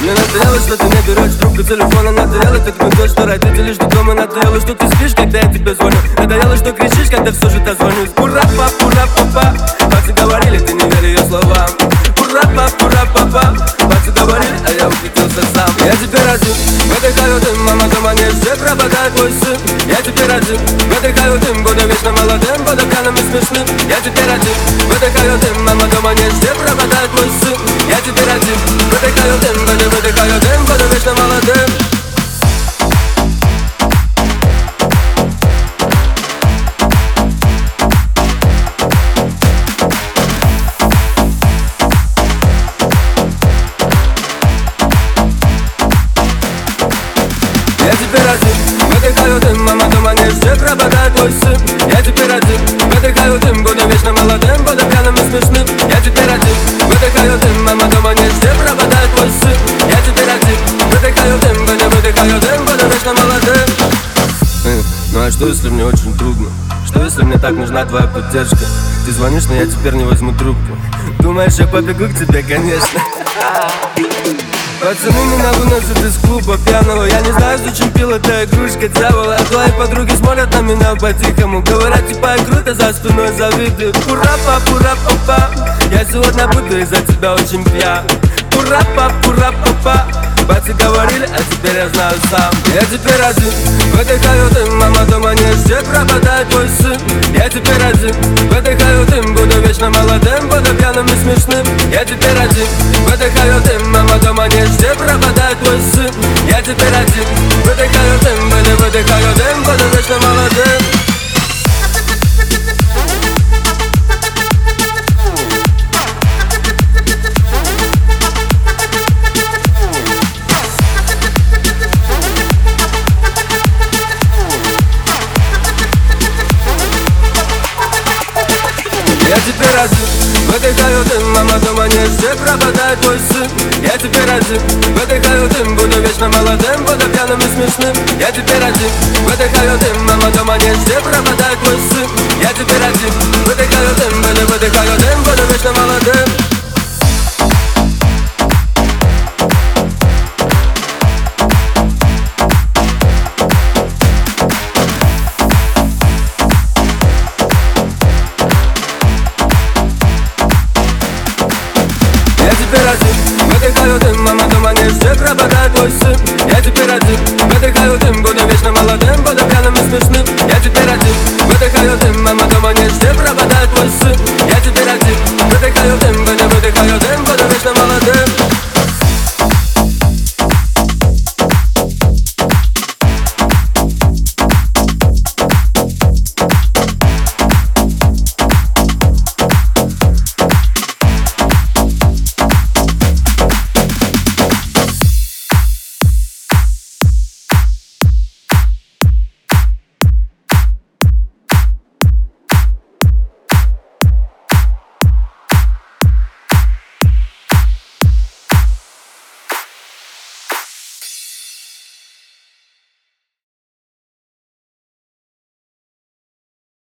Мне надоело, что ты не берешь трубку телефона Надоело, ты гнешь, что родители ждут дома Надоело, что ты спишь, когда я тебе звоню? Надоело, что кричишь, когда все же дозвонюсь. Ура, пап, ура, папа Пацаны говорили, ты не верь ее словам. Ура, пап, ура, папа Пацаны говорили, а я ухитрился сам. Я теперь один, выдыхаю дым Мама дома не все пропадает твой сын. Я теперь один, выдыхаю дым Буду вечно молодым, буду пьяным и смешным. Я теперь один, выдыхаю дым Мама дома не все пропадает твой сын. Я теперь один, дым, буду вечно молодым Я теперь один, выдыхаю дым Мама дома не все пропадает твой сын Я теперь один, выдыхаю дым а что если мне очень трудно? Что если мне так нужна твоя поддержка? Ты звонишь, но я теперь не возьму трубку. Думаешь, я побегу к тебе, конечно. Пацаны меня выносят из клуба пьяного. Я не знаю, зачем пил эта игрушка дьявола. А твои подруги смотрят на меня по-тихому. Говорят, типа, я круто за спиной завидуют Ура, пап, ура, папа Я сегодня буду из-за тебя очень пьян. Ура, пап, Бати говорили, а теперь я знаю сам. Я теперь один, выдыхаю дым Мама дома не все пропадает твой сын. Я теперь один, выдыхаю дым Буду вечно молодым, буду пьяным и смешным. Я теперь один, выдыхаю дым Мама дома не все пропадает твой сын. Я теперь один, выдыхаю дым Буду выдыхаю дым, буду вечно молодым не все пропадает твой сын Я теперь один, выдыхаю дым Буду вечно молодым, буду пьяным и смешным Я теперь один, выдыхаю дым один, выдыхаю дым Мама дома не все пропадает твой сын Я теперь один,